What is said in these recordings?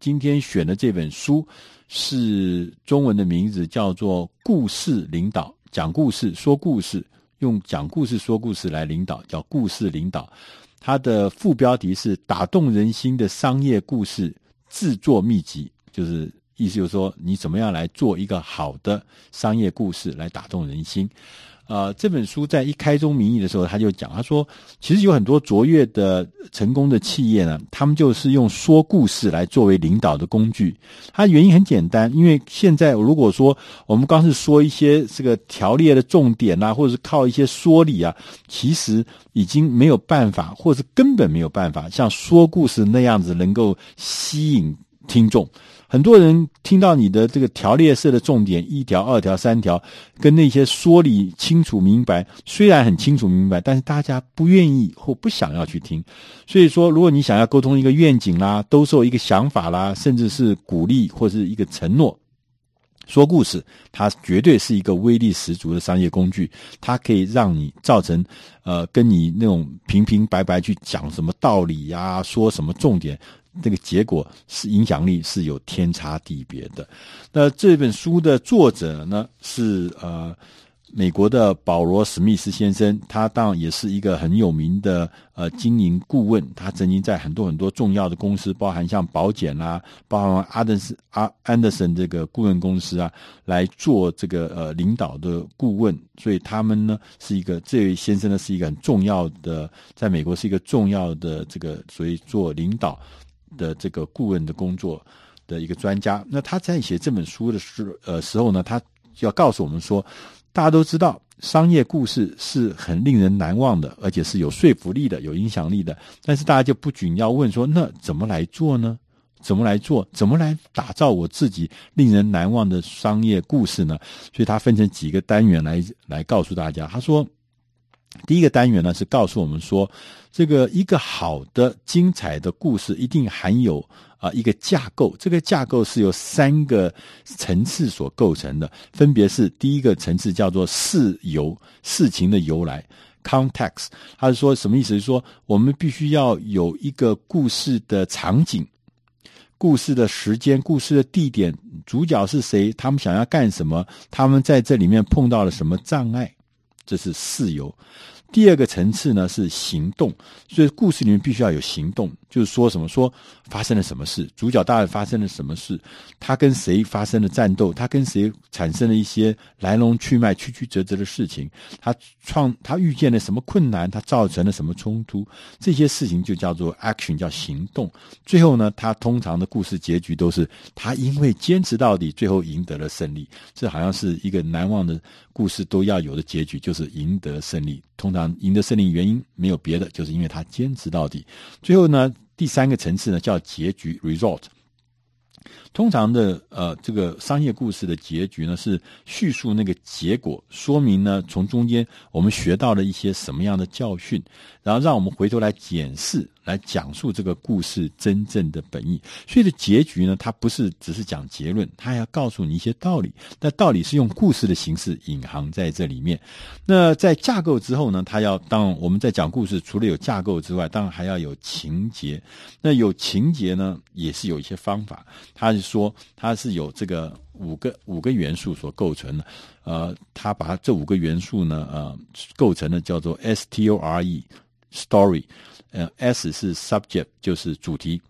今天选的这本书是中文的名字叫做《故事领导》，讲故事、说故事，用讲故事说故事来领导，叫故事领导。它的副标题是“打动人心的商业故事制作秘籍”，就是意思就是说，你怎么样来做一个好的商业故事来打动人心。呃，这本书在一开宗明义的时候，他就讲，他说，其实有很多卓越的、成功的企业呢，他们就是用说故事来作为领导的工具。它原因很简单，因为现在如果说我们光是说一些这个条列的重点啊，或者是靠一些说理啊，其实已经没有办法，或是根本没有办法像说故事那样子能够吸引听众。很多人听到你的这个条列式的重点一条、二条、三条，跟那些说理清楚明白，虽然很清楚明白，但是大家不愿意或不想要去听。所以说，如果你想要沟通一个愿景啦，兜售一个想法啦，甚至是鼓励或是一个承诺，说故事，它绝对是一个威力十足的商业工具。它可以让你造成呃，跟你那种平平白白去讲什么道理呀，说什么重点。这个结果是影响力是有天差地别的。那这本书的作者呢，是呃美国的保罗史密斯先生，他当然也是一个很有名的呃经营顾问。他曾经在很多很多重要的公司，包含像宝简啦，包含阿德斯阿安德森这个顾问公司啊，来做这个呃领导的顾问。所以他们呢是一个这位先生呢是一个很重要的，在美国是一个重要的这个所谓做领导。的这个顾问的工作的一个专家，那他在写这本书的时呃时候呢，他要告诉我们说，大家都知道商业故事是很令人难忘的，而且是有说服力的、有影响力的。但是大家就不仅要问说，那怎么来做呢？怎么来做？怎么来打造我自己令人难忘的商业故事呢？所以他分成几个单元来来告诉大家。他说。第一个单元呢，是告诉我们说，这个一个好的精彩的故事一定含有啊、一个架构，这个架构是由三个层次所构成的，分别是第一个层次叫做事由，事情的由来 （context），他是说什么意思？是说我们必须要有一个故事的场景、故事的时间、故事的地点、主角是谁，他们想要干什么，他们在这里面碰到了什么障碍。这是事由。第二个层次呢，是行动，所以故事里面必须要有行动，就是说什么说发生了什么事，主角大概发生了什么事，他跟谁发生了战斗，他跟谁产生了一些来龙去脉、曲曲折折的事情，他创他遇见了什么困难，他造成了什么冲突，这些事情就叫做 action，叫行动。最后呢，他通常的故事结局都是他因为坚持到底，最后赢得了胜利。这好像是一个难忘的故事都要有的结局，就是赢得胜利。通常赢得胜利原因没有别的，就是因为他坚持到底。最后呢，第三个层次呢叫结局 （result）。通常的呃，这个商业故事的结局呢是叙述那个结果，说明呢从中间我们学到了一些什么样的教训，然后让我们回头来检视。来讲述这个故事真正的本意，所以的结局呢，它不是只是讲结论，它还要告诉你一些道理。那道理是用故事的形式隐含在这里面。那在架构之后呢，它要当我们在讲故事，除了有架构之外，当然还要有情节。那有情节呢，也是有一些方法。他是说，它是有这个五个五个元素所构成的。呃，他把这五个元素呢，呃，构成了叫做 S T O R E story。呃，S 是 subject，就是主题。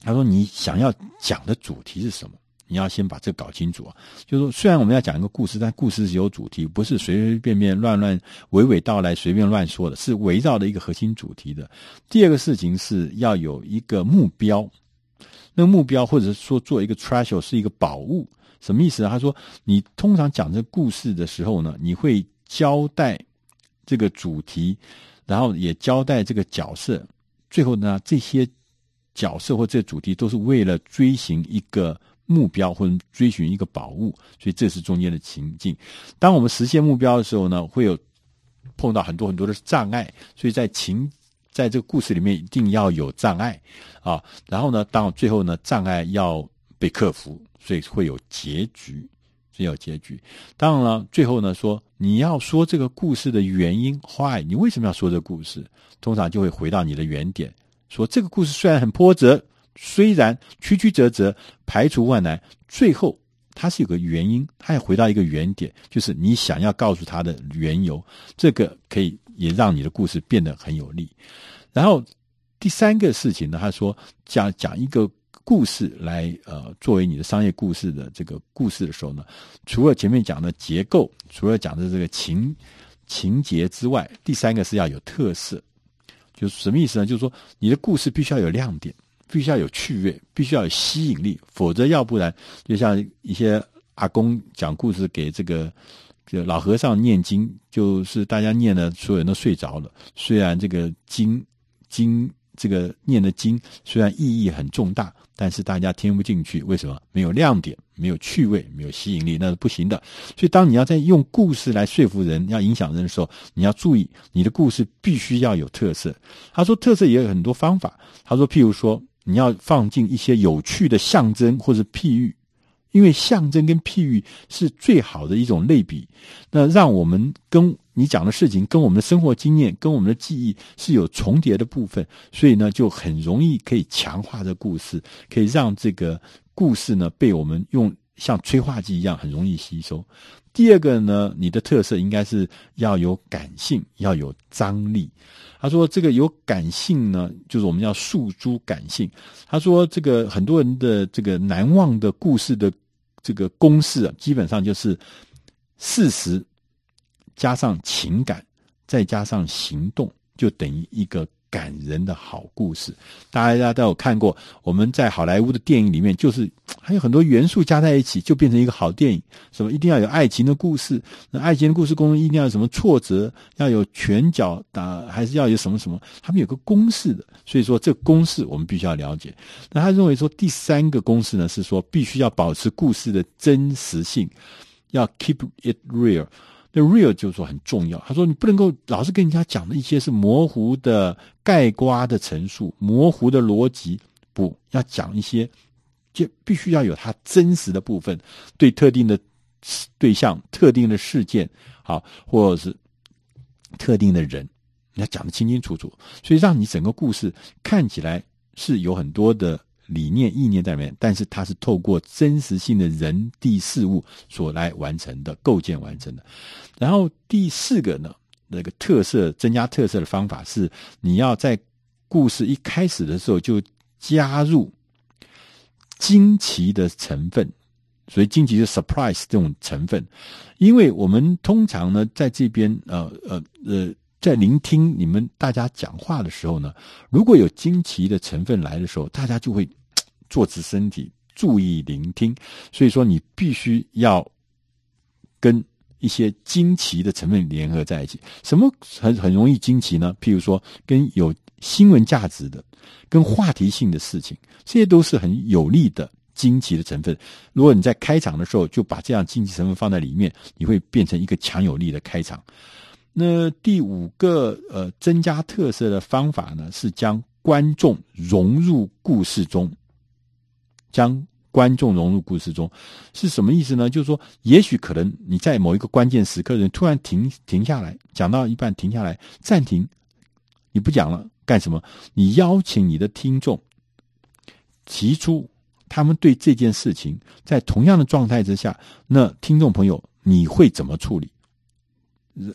他说：“你想要讲的主题是什么？你要先把这搞清楚啊。就是说，虽然我们要讲一个故事，但故事是有主题，不是随随便便乱乱娓娓道来、随便乱说的，是围绕的一个核心主题的。第二个事情是要有一个目标，那个目标或者说做一个 treasure 是一个宝物，什么意思啊？他说，你通常讲这个故事的时候呢，你会交代这个主题。”然后也交代这个角色，最后呢，这些角色或这主题都是为了追寻一个目标或者追寻一个宝物，所以这是中间的情境。当我们实现目标的时候呢，会有碰到很多很多的障碍，所以在情在这个故事里面一定要有障碍啊。然后呢，当最后呢，障碍要被克服，所以会有结局。只有结局。当然了，最后呢，说你要说这个故事的原因，why？你为什么要说这个故事？通常就会回到你的原点，说这个故事虽然很波折，虽然曲曲折折，排除万难，最后它是有个原因，它要回到一个原点，就是你想要告诉他的缘由，这个可以也让你的故事变得很有力。然后第三个事情呢，他说讲讲一个故事来呃作为你的商业故事的这个故事的时候呢，除了前面讲的结构，除了讲的这个情情节之外，第三个是要有特色。就是什么意思呢？就是说你的故事必须要有亮点，必须要有趣味，必须要有吸引力，否则要不然就像一些阿公讲故事给这个就老和尚念经，就是大家念的，所有人都睡着了。虽然这个经经这个念的经虽然意义很重大。但是大家听不进去，为什么？没有亮点，没有趣味，没有吸引力，那是不行的。所以，当你要在用故事来说服人、要影响人的时候，你要注意，你的故事必须要有特色。他说，特色也有很多方法。他说，譬如说，你要放进一些有趣的象征或者譬喻。因为象征跟譬喻是最好的一种类比，那让我们跟你讲的事情，跟我们的生活经验，跟我们的记忆是有重叠的部分，所以呢，就很容易可以强化这故事，可以让这个故事呢被我们用像催化剂一样很容易吸收。第二个呢，你的特色应该是要有感性，要有张力。他说：“这个有感性呢，就是我们要诉诸感性。”他说：“这个很多人的这个难忘的故事的这个公式啊，基本上就是事实加上情感，再加上行动，就等于一个。”感人的好故事，大家都有看过。我们在好莱坞的电影里面，就是还有很多元素加在一起，就变成一个好电影。什么一定要有爱情的故事？那爱情的故事中一定要有什么挫折？要有拳脚打，还是要有什么什么？他们有个公式的，所以说这个公式我们必须要了解。那他认为说第三个公式呢，是说必须要保持故事的真实性，要 keep it real。那 real 就是说很重要。他说你不能够老是跟人家讲的一些是模糊的、概括的陈述、模糊的逻辑，不要讲一些，就必须要有它真实的部分，对特定的对象、特定的事件，好，或者是特定的人，你要讲得清清楚楚，所以让你整个故事看起来是有很多的。理念、意念在里面，但是它是透过真实性的人、地、事物所来完成的构建完成的。然后第四个呢，那个特色增加特色的方法是，你要在故事一开始的时候就加入惊奇的成分，所以惊奇是 surprise 这种成分，因为我们通常呢在这边呃呃呃。在聆听你们大家讲话的时候呢，如果有惊奇的成分来的时候，大家就会坐直身体，注意聆听。所以说，你必须要跟一些惊奇的成分联合在一起。什么很很容易惊奇呢？譬如说，跟有新闻价值的、跟话题性的事情，这些都是很有利的惊奇的成分。如果你在开场的时候就把这样惊奇成分放在里面，你会变成一个强有力的开场。那第五个呃增加特色的方法呢，是将观众融入故事中。将观众融入故事中是什么意思呢？就是说，也许可能你在某一个关键时刻，人突然停停下来，讲到一半停下来暂停，你不讲了干什么？你邀请你的听众提出他们对这件事情在同样的状态之下，那听众朋友你会怎么处理？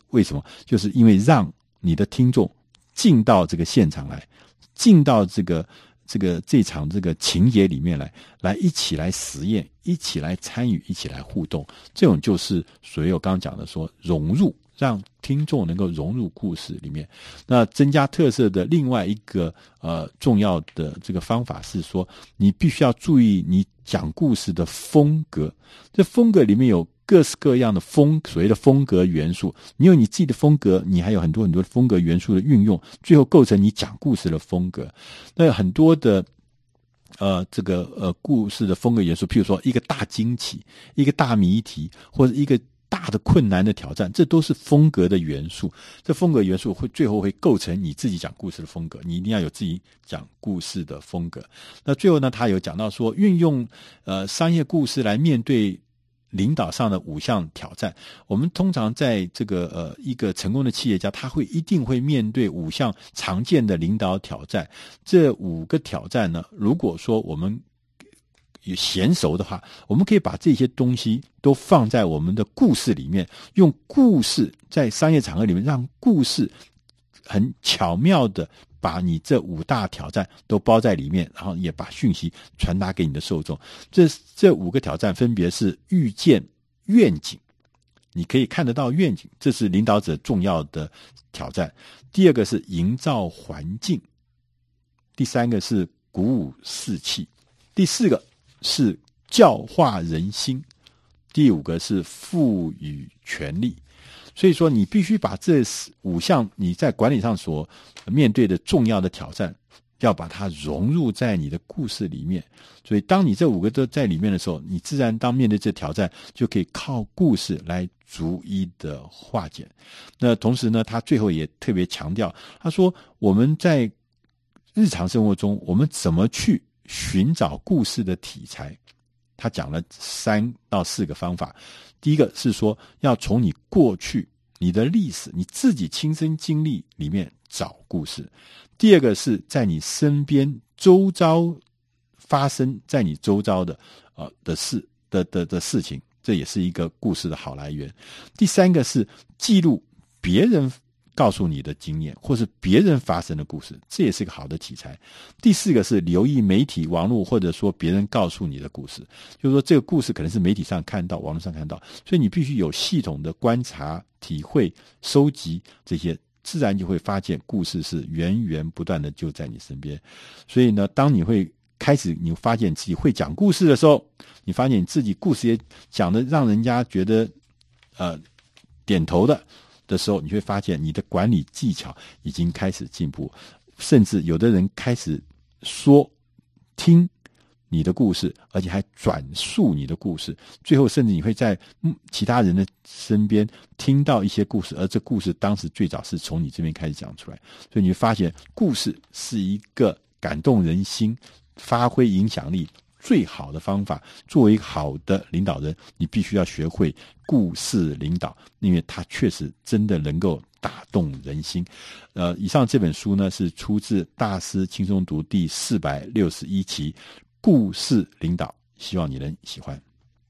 为什么？就是因为让你的听众进到这个现场来，进到这个这个这场这个情节里面来，来一起来实验，一起来参与，一起来互动。这种就是所谓我刚刚讲的说融入，让听众能够融入故事里面。那增加特色的另外一个呃重要的这个方法是说，你必须要注意你讲故事的风格。这风格里面有。各式各样的风，所谓的风格元素，你有你自己的风格，你还有很多很多风格元素的运用，最后构成你讲故事的风格。那有很多的呃，这个呃故事的风格元素，譬如说一个大惊奇、一个大谜题，或者一个大的困难的挑战，这都是风格的元素。这风格元素会最后会构成你自己讲故事的风格。你一定要有自己讲故事的风格。那最后呢，他有讲到说，运用呃商业故事来面对。领导上的五项挑战。我们通常在这个呃一个成功的企业家，他会一定会面对五项常见的领导挑战。这五个挑战呢，如果说我们有娴熟的话，我们可以把这些东西都放在我们的故事里面，用故事在商业场合里面，让故事很巧妙的把你这五大挑战都包在里面，然后也把讯息传达给你的受众。这这五个挑战分别是预见愿景，你可以看得到愿景，这是领导者重要的挑战。第二个是营造环境，第三个是鼓舞士气，第四个。是教化人心，第五个是赋予权力，所以说你必须把这五项你在管理上所面对的重要的挑战，要把它融入在你的故事里面。所以，当你这五个都在里面的时候，你自然当面对这挑战，就可以靠故事来逐一的化解。那同时呢，他最后也特别强调，他说我们在日常生活中，我们怎么去。寻找故事的题材，他讲了三到四个方法。第一个是说，要从你过去、你的历史、你自己亲身经历里面找故事。第二个是在你身边、周遭发生在你周遭的呃的事的的的事情，这也是一个故事的好来源。第三个是记录别人。告诉你的经验，或是别人发生的故事，这也是一个好的题材。第四个是留意媒体、网络，或者说别人告诉你的故事，就是说这个故事可能是媒体上看到、网络上看到，所以你必须有系统的观察、体会、收集这些，自然就会发现故事是源源不断的就在你身边。所以呢，当你会开始你发现自己会讲故事的时候，你发现你自己故事也讲得让人家觉得呃点头的。的时候，你会发现你的管理技巧已经开始进步，甚至有的人开始说、听你的故事，而且还转述你的故事。最后，甚至你会在其他人的身边听到一些故事，而这故事当时最早是从你这边开始讲出来。所以，你会发现故事是一个感动人心、发挥影响力。最好的方法，作为一个好的领导人，你必须要学会故事领导，因为他确实真的能够打动人心。呃，以上这本书呢，是出自《大师轻松读》第四百六十一期《故事领导》，希望你能喜欢。